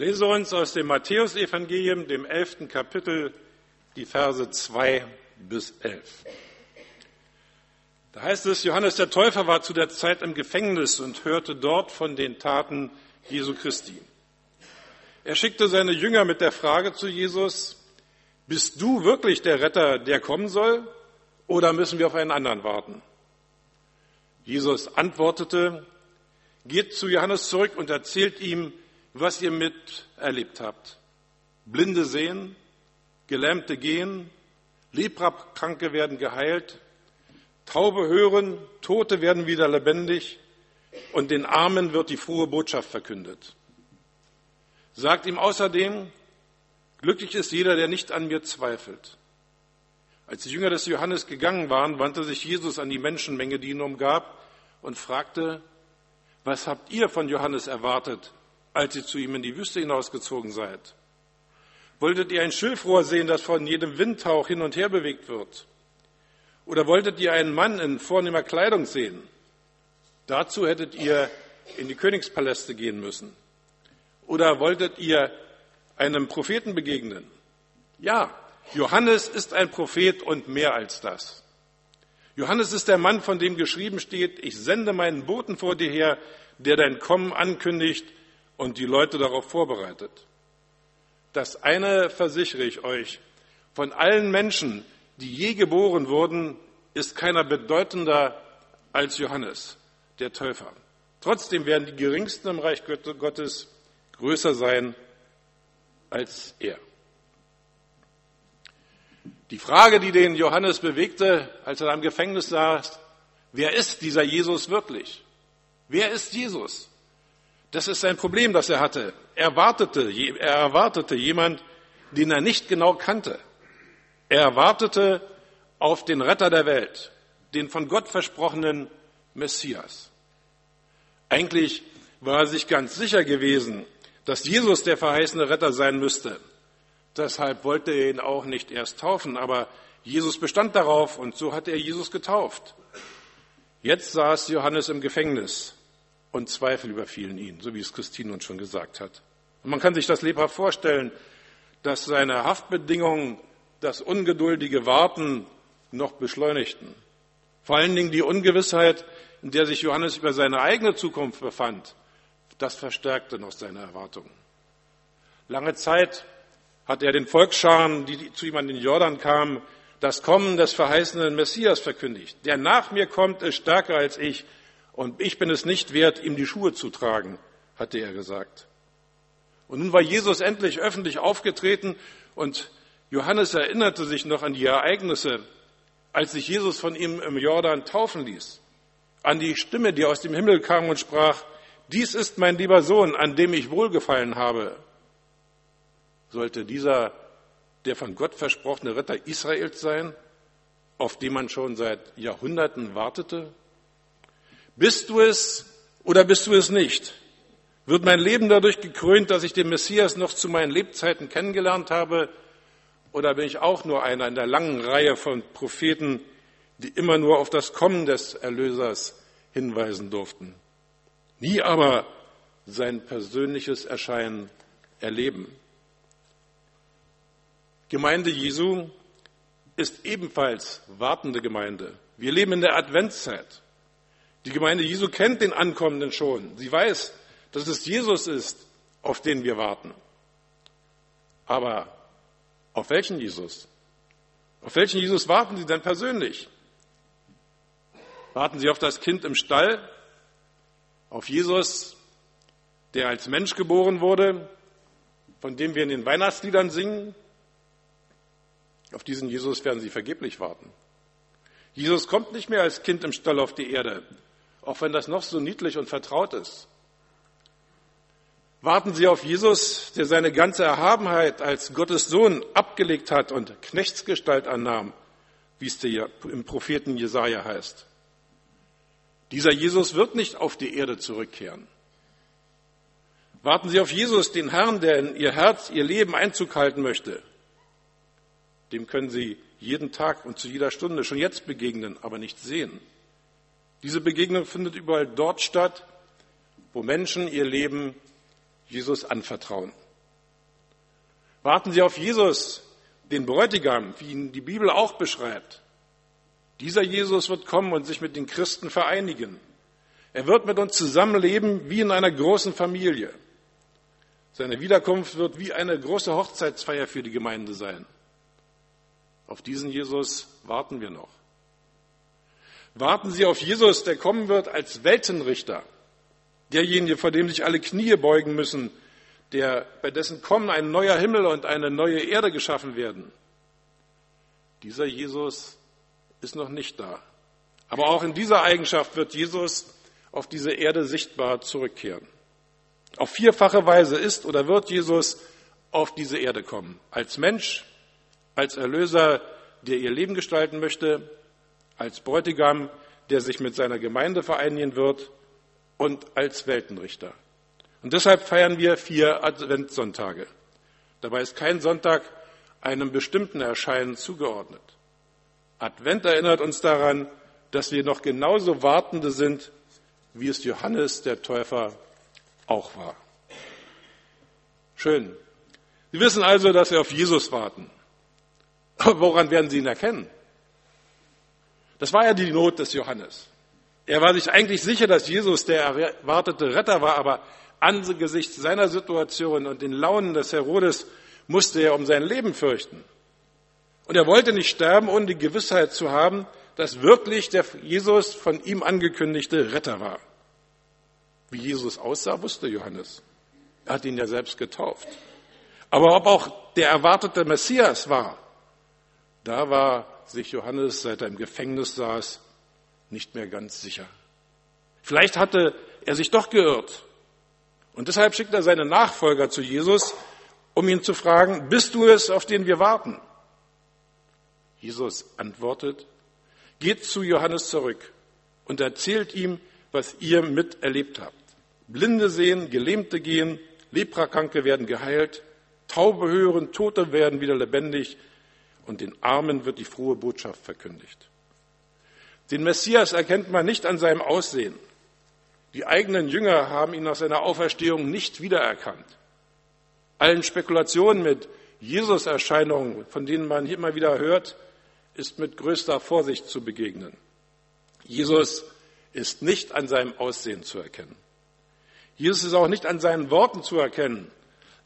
lese uns aus dem Matthäusevangelium, dem elften Kapitel, die Verse 2 bis 11. Da heißt es, Johannes der Täufer war zu der Zeit im Gefängnis und hörte dort von den Taten Jesu Christi. Er schickte seine Jünger mit der Frage zu Jesus, bist du wirklich der Retter, der kommen soll, oder müssen wir auf einen anderen warten? Jesus antwortete, geht zu Johannes zurück und erzählt ihm, was ihr miterlebt habt. Blinde sehen, Gelähmte gehen, Leprakranke werden geheilt, Taube hören, Tote werden wieder lebendig und den Armen wird die frohe Botschaft verkündet. Sagt ihm außerdem, glücklich ist jeder, der nicht an mir zweifelt. Als die Jünger des Johannes gegangen waren, wandte sich Jesus an die Menschenmenge, die ihn umgab, und fragte, was habt ihr von Johannes erwartet, als ihr zu ihm in die Wüste hinausgezogen seid? Wolltet ihr ein Schilfrohr sehen, das von jedem Windhauch hin und her bewegt wird? Oder wolltet ihr einen Mann in vornehmer Kleidung sehen? Dazu hättet ihr in die Königspaläste gehen müssen. Oder wolltet ihr einem Propheten begegnen? Ja, Johannes ist ein Prophet und mehr als das. Johannes ist der Mann, von dem geschrieben steht, ich sende meinen Boten vor dir her, der dein Kommen ankündigt und die Leute darauf vorbereitet. Das eine versichere ich euch, von allen Menschen, die je geboren wurden, ist keiner bedeutender als Johannes, der Täufer. Trotzdem werden die Geringsten im Reich Gottes größer sein als er. Die Frage, die den Johannes bewegte, als er im Gefängnis saß, wer ist dieser Jesus wirklich? Wer ist Jesus? Das ist ein Problem, das er hatte. Er erwartete, er erwartete jemand, den er nicht genau kannte. Er erwartete auf den Retter der Welt, den von Gott versprochenen Messias. Eigentlich war er sich ganz sicher gewesen, dass Jesus der verheißene Retter sein müsste. Deshalb wollte er ihn auch nicht erst taufen, aber Jesus bestand darauf und so hat er Jesus getauft. Jetzt saß Johannes im Gefängnis und Zweifel überfielen ihn, so wie es Christine uns schon gesagt hat. Und man kann sich das lebhaft vorstellen, dass seine Haftbedingungen das ungeduldige Warten noch beschleunigten. Vor allen Dingen die Ungewissheit, in der sich Johannes über seine eigene Zukunft befand, das verstärkte noch seine Erwartungen. Lange Zeit hat er den Volksscharen, die zu ihm an den Jordan kamen, das Kommen des verheißenen Messias verkündigt. Der nach mir kommt, ist stärker als ich und ich bin es nicht wert, ihm die Schuhe zu tragen, hatte er gesagt. Und nun war Jesus endlich öffentlich aufgetreten und Johannes erinnerte sich noch an die Ereignisse, als sich Jesus von ihm im Jordan taufen ließ, an die Stimme, die aus dem Himmel kam und sprach, dies ist mein lieber Sohn, an dem ich wohlgefallen habe. Sollte dieser der von Gott versprochene Ritter Israels sein, auf den man schon seit Jahrhunderten wartete? Bist du es oder bist du es nicht? Wird mein Leben dadurch gekrönt, dass ich den Messias noch zu meinen Lebzeiten kennengelernt habe? Oder bin ich auch nur einer in der langen Reihe von Propheten, die immer nur auf das Kommen des Erlösers hinweisen durften? Nie aber sein persönliches Erscheinen erleben. Gemeinde Jesu ist ebenfalls wartende Gemeinde. Wir leben in der Adventszeit. Die Gemeinde Jesu kennt den Ankommenden schon. Sie weiß, dass es Jesus ist, auf den wir warten. Aber auf welchen Jesus? Auf welchen Jesus warten Sie denn persönlich? Warten Sie auf das Kind im Stall? Auf Jesus, der als Mensch geboren wurde, von dem wir in den Weihnachtsliedern singen? Auf diesen Jesus werden Sie vergeblich warten. Jesus kommt nicht mehr als Kind im Stall auf die Erde auch wenn das noch so niedlich und vertraut ist. Warten Sie auf Jesus, der seine ganze Erhabenheit als Gottes Sohn abgelegt hat und Knechtsgestalt annahm, wie es im Propheten Jesaja heißt. Dieser Jesus wird nicht auf die Erde zurückkehren. Warten Sie auf Jesus, den Herrn, der in Ihr Herz, Ihr Leben Einzug halten möchte. Dem können Sie jeden Tag und zu jeder Stunde schon jetzt begegnen, aber nicht sehen. Diese Begegnung findet überall dort statt, wo Menschen ihr Leben Jesus anvertrauen. Warten Sie auf Jesus, den Bräutigam, wie ihn die Bibel auch beschreibt. Dieser Jesus wird kommen und sich mit den Christen vereinigen. Er wird mit uns zusammenleben wie in einer großen Familie. Seine Wiederkunft wird wie eine große Hochzeitsfeier für die Gemeinde sein. Auf diesen Jesus warten wir noch. Warten Sie auf Jesus, der kommen wird als Weltenrichter. Derjenige, vor dem sich alle Knie beugen müssen, der, bei dessen Kommen ein neuer Himmel und eine neue Erde geschaffen werden. Dieser Jesus ist noch nicht da. Aber auch in dieser Eigenschaft wird Jesus auf diese Erde sichtbar zurückkehren. Auf vierfache Weise ist oder wird Jesus auf diese Erde kommen. Als Mensch, als Erlöser, der ihr Leben gestalten möchte, als Bräutigam, der sich mit seiner Gemeinde vereinigen wird und als Weltenrichter. Und deshalb feiern wir vier Adventssonntage. Dabei ist kein Sonntag einem bestimmten Erscheinen zugeordnet. Advent erinnert uns daran, dass wir noch genauso Wartende sind, wie es Johannes der Täufer auch war. Schön. Sie wissen also, dass wir auf Jesus warten. Woran werden Sie ihn erkennen? Das war ja die Not des Johannes. Er war sich eigentlich sicher, dass Jesus der erwartete Retter war, aber angesichts seiner Situation und den Launen des Herodes musste er um sein Leben fürchten. Und er wollte nicht sterben, ohne die Gewissheit zu haben, dass wirklich der Jesus von ihm angekündigte Retter war. Wie Jesus aussah, wusste Johannes. Er hat ihn ja selbst getauft. Aber ob auch der erwartete Messias war, da war sich Johannes, seit er im Gefängnis saß, nicht mehr ganz sicher. Vielleicht hatte er sich doch geirrt. Und deshalb schickt er seine Nachfolger zu Jesus, um ihn zu fragen, bist du es, auf den wir warten? Jesus antwortet, geht zu Johannes zurück und erzählt ihm, was ihr miterlebt habt. Blinde sehen, Gelähmte gehen, Leprakranke werden geheilt, Taube hören, Tote werden wieder lebendig und den Armen wird die frohe Botschaft verkündigt. Den Messias erkennt man nicht an seinem Aussehen. Die eigenen Jünger haben ihn nach seiner Auferstehung nicht wiedererkannt. Allen Spekulationen mit Jesus-Erscheinungen, von denen man immer wieder hört, ist mit größter Vorsicht zu begegnen. Jesus ist nicht an seinem Aussehen zu erkennen. Jesus ist auch nicht an seinen Worten zu erkennen.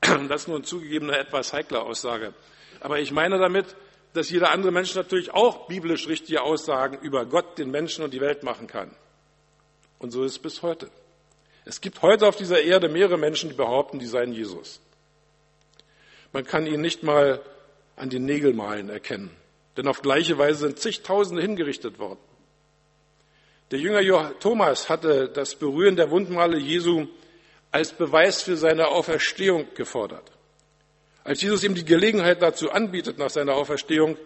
Das ist eine zugegebene etwas heikle Aussage. Aber ich meine damit, dass jeder andere Mensch natürlich auch biblisch richtige Aussagen über Gott, den Menschen und die Welt machen kann. Und so ist es bis heute. Es gibt heute auf dieser Erde mehrere Menschen, die behaupten, die seien Jesus. Man kann ihn nicht mal an den Nägelmalen erkennen. Denn auf gleiche Weise sind zigtausende hingerichtet worden. Der Jünger Thomas hatte das Berühren der Wundmale Jesu als Beweis für seine Auferstehung gefordert. Als Jesus ihm die Gelegenheit dazu anbietet nach seiner Auferstehung,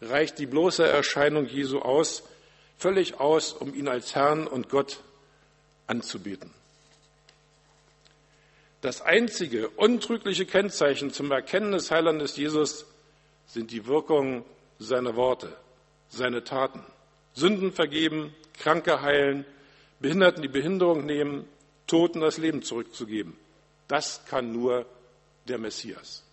reicht die bloße Erscheinung Jesu aus, völlig aus, um ihn als Herrn und Gott anzubieten. Das einzige untrügliche Kennzeichen zum Erkennen des Heilandes Jesus sind die Wirkungen seiner Worte, seine Taten. Sünden vergeben, Kranke heilen, Behinderten die Behinderung nehmen, Toten das Leben zurückzugeben. Das kann nur der Messias.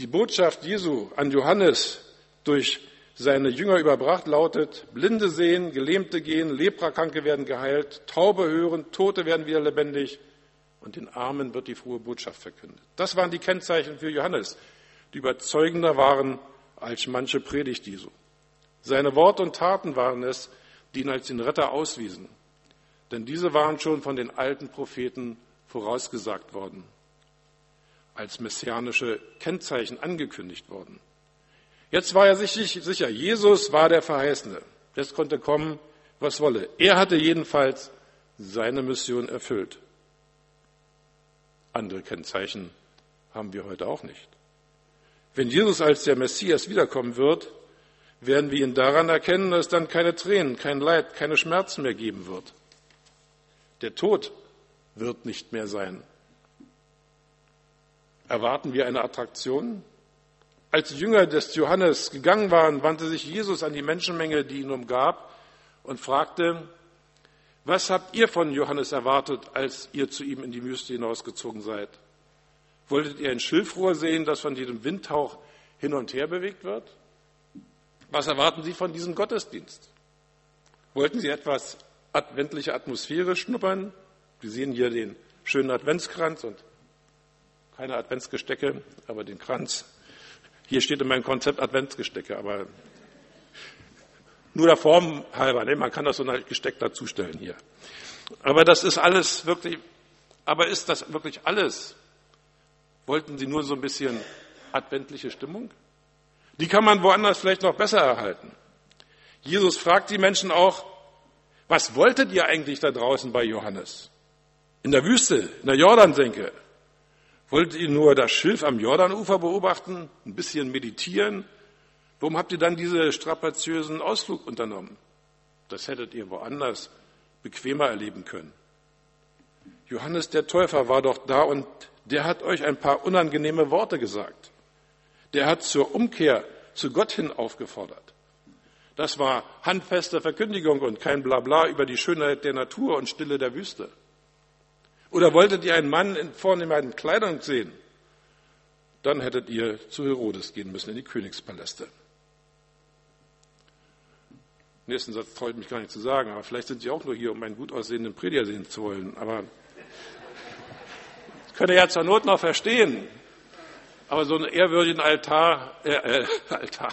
Die Botschaft Jesu an Johannes durch seine Jünger überbracht lautet, Blinde sehen, Gelähmte gehen, Leprakranke werden geheilt, Taube hören, Tote werden wieder lebendig und den Armen wird die frohe Botschaft verkündet. Das waren die Kennzeichen für Johannes, die überzeugender waren als manche Predigt Jesu. Seine Worte und Taten waren es, die ihn als den Retter auswiesen. Denn diese waren schon von den alten Propheten vorausgesagt worden, als messianische Kennzeichen angekündigt worden. Jetzt war er sich sicher, Jesus war der Verheißene. Jetzt konnte kommen, was wolle. Er hatte jedenfalls seine Mission erfüllt. Andere Kennzeichen haben wir heute auch nicht. Wenn Jesus als der Messias wiederkommen wird, werden wir ihn daran erkennen, dass es dann keine Tränen, kein Leid, keine Schmerzen mehr geben wird. Der Tod wird nicht mehr sein. Erwarten wir eine Attraktion? Als die Jünger des Johannes gegangen waren, wandte sich Jesus an die Menschenmenge, die ihn umgab, und fragte, was habt ihr von Johannes erwartet, als ihr zu ihm in die Wüste hinausgezogen seid? Wolltet ihr ein Schilfrohr sehen, das von jedem Windhauch hin und her bewegt wird? Was erwarten Sie von diesem Gottesdienst? Wollten Sie etwas adventliche Atmosphäre schnuppern? Sie sehen hier den schönen Adventskranz und keine Adventsgestecke, aber den Kranz. Hier steht in meinem Konzept Adventsgestecke, aber nur der Form halber. Ne? Man kann das so ein Gesteck dazustellen hier. Aber das ist alles wirklich, aber ist das wirklich alles? Wollten Sie nur so ein bisschen adventliche Stimmung? Die kann man woanders vielleicht noch besser erhalten. Jesus fragt die Menschen auch, was wolltet ihr eigentlich da draußen bei Johannes? In der Wüste, in der Jordansenke. Wolltet ihr nur das Schilf am Jordanufer beobachten, ein bisschen meditieren? Warum habt ihr dann diesen strapaziösen Ausflug unternommen? Das hättet ihr woanders bequemer erleben können. Johannes der Täufer war doch da und der hat euch ein paar unangenehme Worte gesagt. Der hat zur Umkehr zu Gott hin aufgefordert. Das war handfeste Verkündigung und kein Blabla über die Schönheit der Natur und Stille der Wüste. Oder wolltet ihr einen Mann in vornehmer Kleidung sehen? Dann hättet ihr zu Herodes gehen müssen, in die Königspaläste. nächsten Satz traue ich mich gar nicht zu sagen, aber vielleicht sind Sie auch nur hier, um einen gut aussehenden Prediger sehen zu wollen. Aber das könnt ihr ja zur Not noch verstehen. Aber so einen ehrwürdigen Altar, äh, äh, Altar,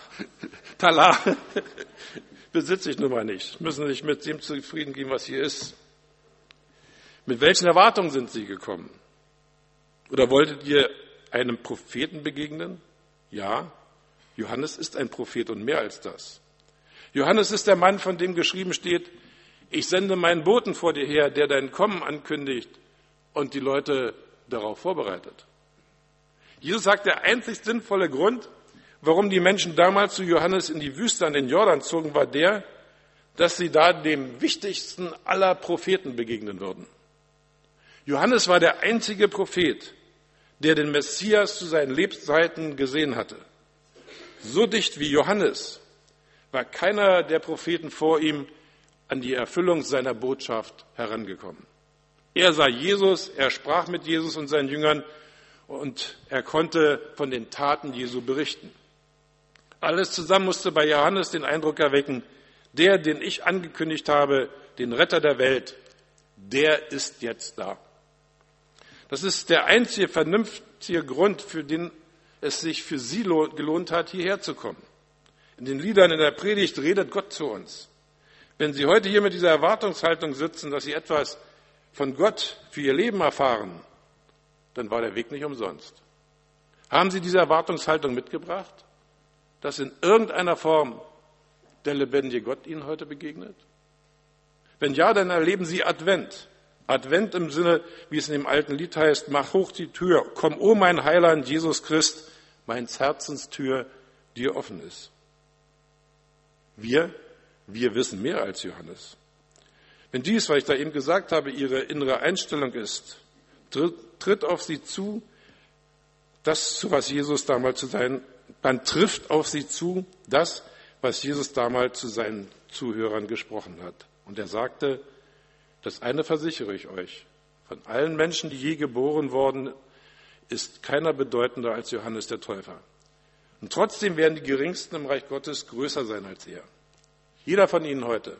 Talar besitze ich nun mal nicht. Müssen sich mit dem zufrieden geben, was hier ist. Mit welchen Erwartungen sind Sie gekommen? Oder wolltet ihr einem Propheten begegnen? Ja, Johannes ist ein Prophet und mehr als das. Johannes ist der Mann, von dem geschrieben steht, ich sende meinen Boten vor dir her, der dein Kommen ankündigt und die Leute darauf vorbereitet. Jesus sagt, der einzig sinnvolle Grund, warum die Menschen damals zu Johannes in die Wüste an den Jordan zogen, war der, dass sie da dem wichtigsten aller Propheten begegnen würden. Johannes war der einzige Prophet, der den Messias zu seinen Lebzeiten gesehen hatte. So dicht wie Johannes war keiner der Propheten vor ihm an die Erfüllung seiner Botschaft herangekommen. Er sah Jesus, er sprach mit Jesus und seinen Jüngern und er konnte von den Taten Jesu berichten. Alles zusammen musste bei Johannes den Eindruck erwecken, der, den ich angekündigt habe, den Retter der Welt, der ist jetzt da. Das ist der einzige vernünftige Grund, für den es sich für Sie gelohnt hat, hierher zu kommen. In den Liedern in der Predigt redet Gott zu uns. Wenn Sie heute hier mit dieser Erwartungshaltung sitzen, dass Sie etwas von Gott für Ihr Leben erfahren, dann war der Weg nicht umsonst. Haben Sie diese Erwartungshaltung mitgebracht, dass in irgendeiner Form der lebendige Gott Ihnen heute begegnet? Wenn ja, dann erleben Sie Advent. Advent im Sinne, wie es in dem alten Lied heißt, mach hoch die Tür, komm, o oh mein Heiland, Jesus Christ, meins Herzenstür dir offen ist. Wir, wir wissen mehr als Johannes. Wenn dies, was ich da eben gesagt habe, ihre innere Einstellung ist, tritt auf sie zu, das, was Jesus damals zu seinen, man trifft auf sie zu, das, was Jesus damals zu seinen Zuhörern gesprochen hat. Und er sagte, das eine versichere ich euch, von allen Menschen, die je geboren worden, ist keiner bedeutender als Johannes der Täufer. Und trotzdem werden die Geringsten im Reich Gottes größer sein als er. Jeder von Ihnen heute,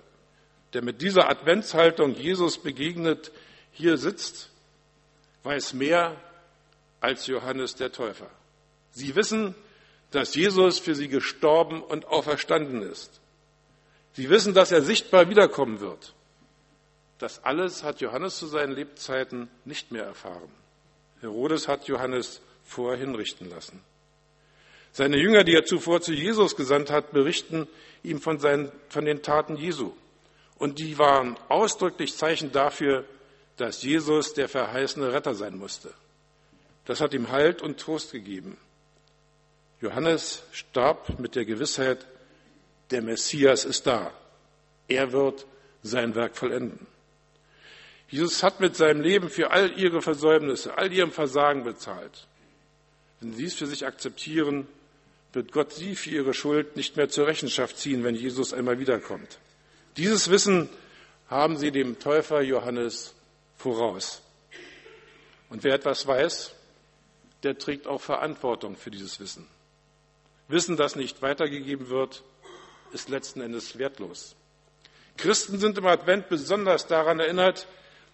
der mit dieser Adventshaltung Jesus begegnet, hier sitzt, weiß mehr als Johannes der Täufer. Sie wissen, dass Jesus für sie gestorben und auferstanden ist. Sie wissen, dass er sichtbar wiederkommen wird. Das alles hat Johannes zu seinen Lebzeiten nicht mehr erfahren. Herodes hat Johannes vorher hinrichten lassen. Seine Jünger, die er zuvor zu Jesus gesandt hat, berichten ihm von, seinen, von den Taten Jesu. Und die waren ausdrücklich Zeichen dafür, dass Jesus der verheißene Retter sein musste. Das hat ihm Halt und Trost gegeben. Johannes starb mit der Gewissheit, der Messias ist da. Er wird sein Werk vollenden. Jesus hat mit seinem Leben für all ihre Versäumnisse, all ihrem Versagen bezahlt. Wenn sie es für sich akzeptieren, wird Gott sie für ihre Schuld nicht mehr zur Rechenschaft ziehen, wenn Jesus einmal wiederkommt. Dieses Wissen haben sie dem Täufer Johannes voraus. Und wer etwas weiß, der trägt auch Verantwortung für dieses Wissen. Wissen, das nicht weitergegeben wird, ist letzten Endes wertlos. Christen sind im Advent besonders daran erinnert,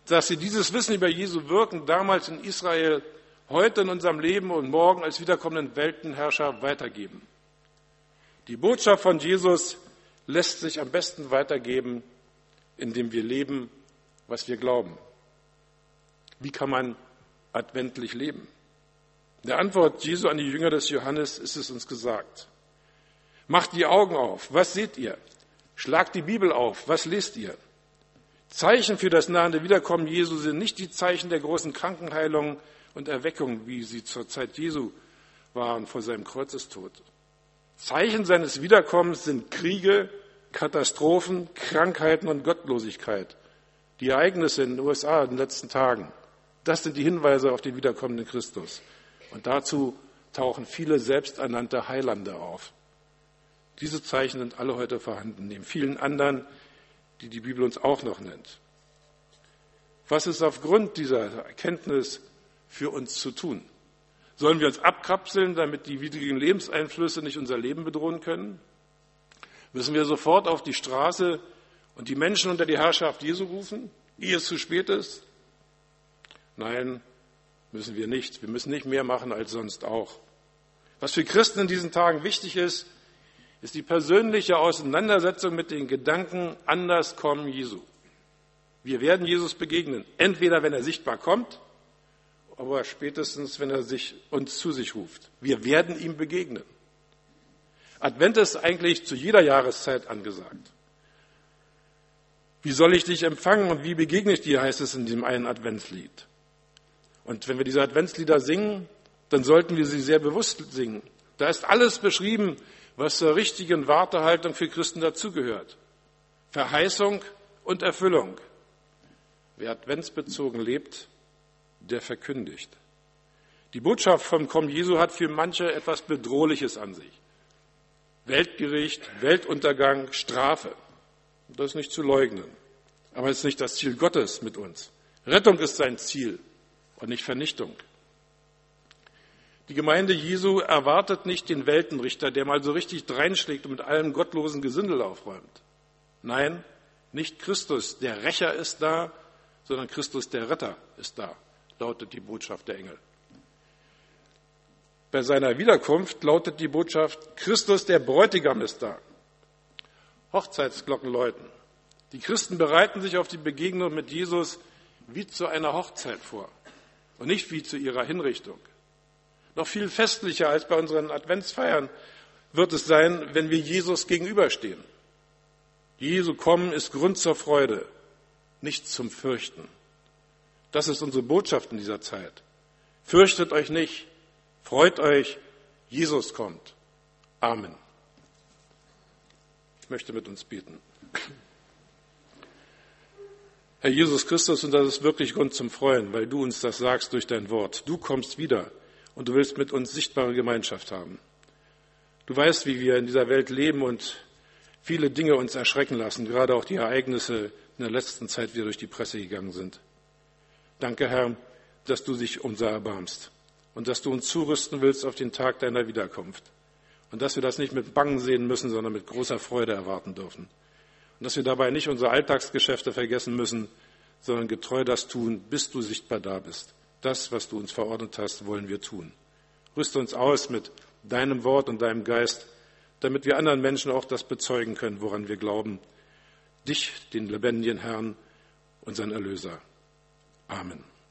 dass sie dieses Wissen über Jesu Wirken damals in Israel, heute in unserem Leben und morgen als wiederkommenden Weltenherrscher weitergeben. Die Botschaft von Jesus lässt sich am besten weitergeben, indem wir leben, was wir glauben. Wie kann man adventlich leben? In der Antwort Jesu an die Jünger des Johannes ist es uns gesagt. Macht die Augen auf. Was seht ihr? Schlagt die Bibel auf. Was lest ihr? Zeichen für das nahende Wiederkommen Jesu sind nicht die Zeichen der großen Krankenheilung und Erweckung, wie sie zur Zeit Jesu waren vor seinem Kreuzestod. Zeichen seines Wiederkommens sind Kriege, Katastrophen, Krankheiten und Gottlosigkeit. Die Ereignisse in den USA in den letzten Tagen. Das sind die Hinweise auf den wiederkommenden Christus. Und dazu tauchen viele selbsternannte Heilande auf. Diese Zeichen sind alle heute vorhanden, neben vielen anderen, die die Bibel uns auch noch nennt. Was ist aufgrund dieser Erkenntnis für uns zu tun? Sollen wir uns abkapseln, damit die widrigen Lebenseinflüsse nicht unser Leben bedrohen können? Müssen wir sofort auf die Straße und die Menschen unter die Herrschaft Jesu rufen, ehe es zu spät ist? Nein, müssen wir nicht. Wir müssen nicht mehr machen als sonst auch. Was für Christen in diesen Tagen wichtig ist, ist die persönliche Auseinandersetzung mit den Gedanken anders kommen Jesu. Wir werden Jesus begegnen, entweder wenn er sichtbar kommt, aber spätestens wenn er sich uns zu sich ruft. Wir werden ihm begegnen. Advent ist eigentlich zu jeder Jahreszeit angesagt. Wie soll ich dich empfangen und wie begegne ich dir, heißt es in dem einen Adventslied. Und wenn wir diese Adventslieder singen, dann sollten wir sie sehr bewusst singen. Da ist alles beschrieben, was zur richtigen Wartehaltung für Christen dazugehört. Verheißung und Erfüllung. Wer adventsbezogen lebt, der verkündigt. Die Botschaft vom Kommen Jesu hat für manche etwas Bedrohliches an sich. Weltgericht, Weltuntergang, Strafe. Das ist nicht zu leugnen. Aber es ist nicht das Ziel Gottes mit uns. Rettung ist sein Ziel und nicht Vernichtung. Die Gemeinde Jesu erwartet nicht den Weltenrichter, der mal so richtig dreinschlägt und mit allem gottlosen Gesindel aufräumt. Nein, nicht Christus, der Rächer ist da, sondern Christus, der Retter ist da, lautet die Botschaft der Engel. Bei seiner Wiederkunft lautet die Botschaft, Christus, der Bräutigam ist da. Hochzeitsglocken läuten. Die Christen bereiten sich auf die Begegnung mit Jesus wie zu einer Hochzeit vor und nicht wie zu ihrer Hinrichtung. Noch viel festlicher als bei unseren Adventsfeiern wird es sein, wenn wir Jesus gegenüberstehen. Jesu kommen ist Grund zur Freude, nicht zum Fürchten. Das ist unsere Botschaft in dieser Zeit. Fürchtet euch nicht, freut euch, Jesus kommt. Amen. Ich möchte mit uns beten. Herr Jesus Christus, und das ist wirklich Grund zum Freuen, weil du uns das sagst durch dein Wort. Du kommst wieder und du willst mit uns sichtbare Gemeinschaft haben. Du weißt, wie wir in dieser Welt leben und viele Dinge uns erschrecken lassen, gerade auch die Ereignisse in der letzten Zeit, die durch die Presse gegangen sind. Danke, Herr, dass du dich unser erbarmst und dass du uns zurüsten willst auf den Tag deiner Wiederkunft. Und dass wir das nicht mit Bangen sehen müssen, sondern mit großer Freude erwarten dürfen. Und dass wir dabei nicht unsere Alltagsgeschäfte vergessen müssen, sondern getreu das tun, bis du sichtbar da bist. Das, was du uns verordnet hast, wollen wir tun. Rüste uns aus mit deinem Wort und deinem Geist, damit wir anderen Menschen auch das bezeugen können, woran wir glauben. Dich, den lebendigen Herrn, unseren Erlöser. Amen.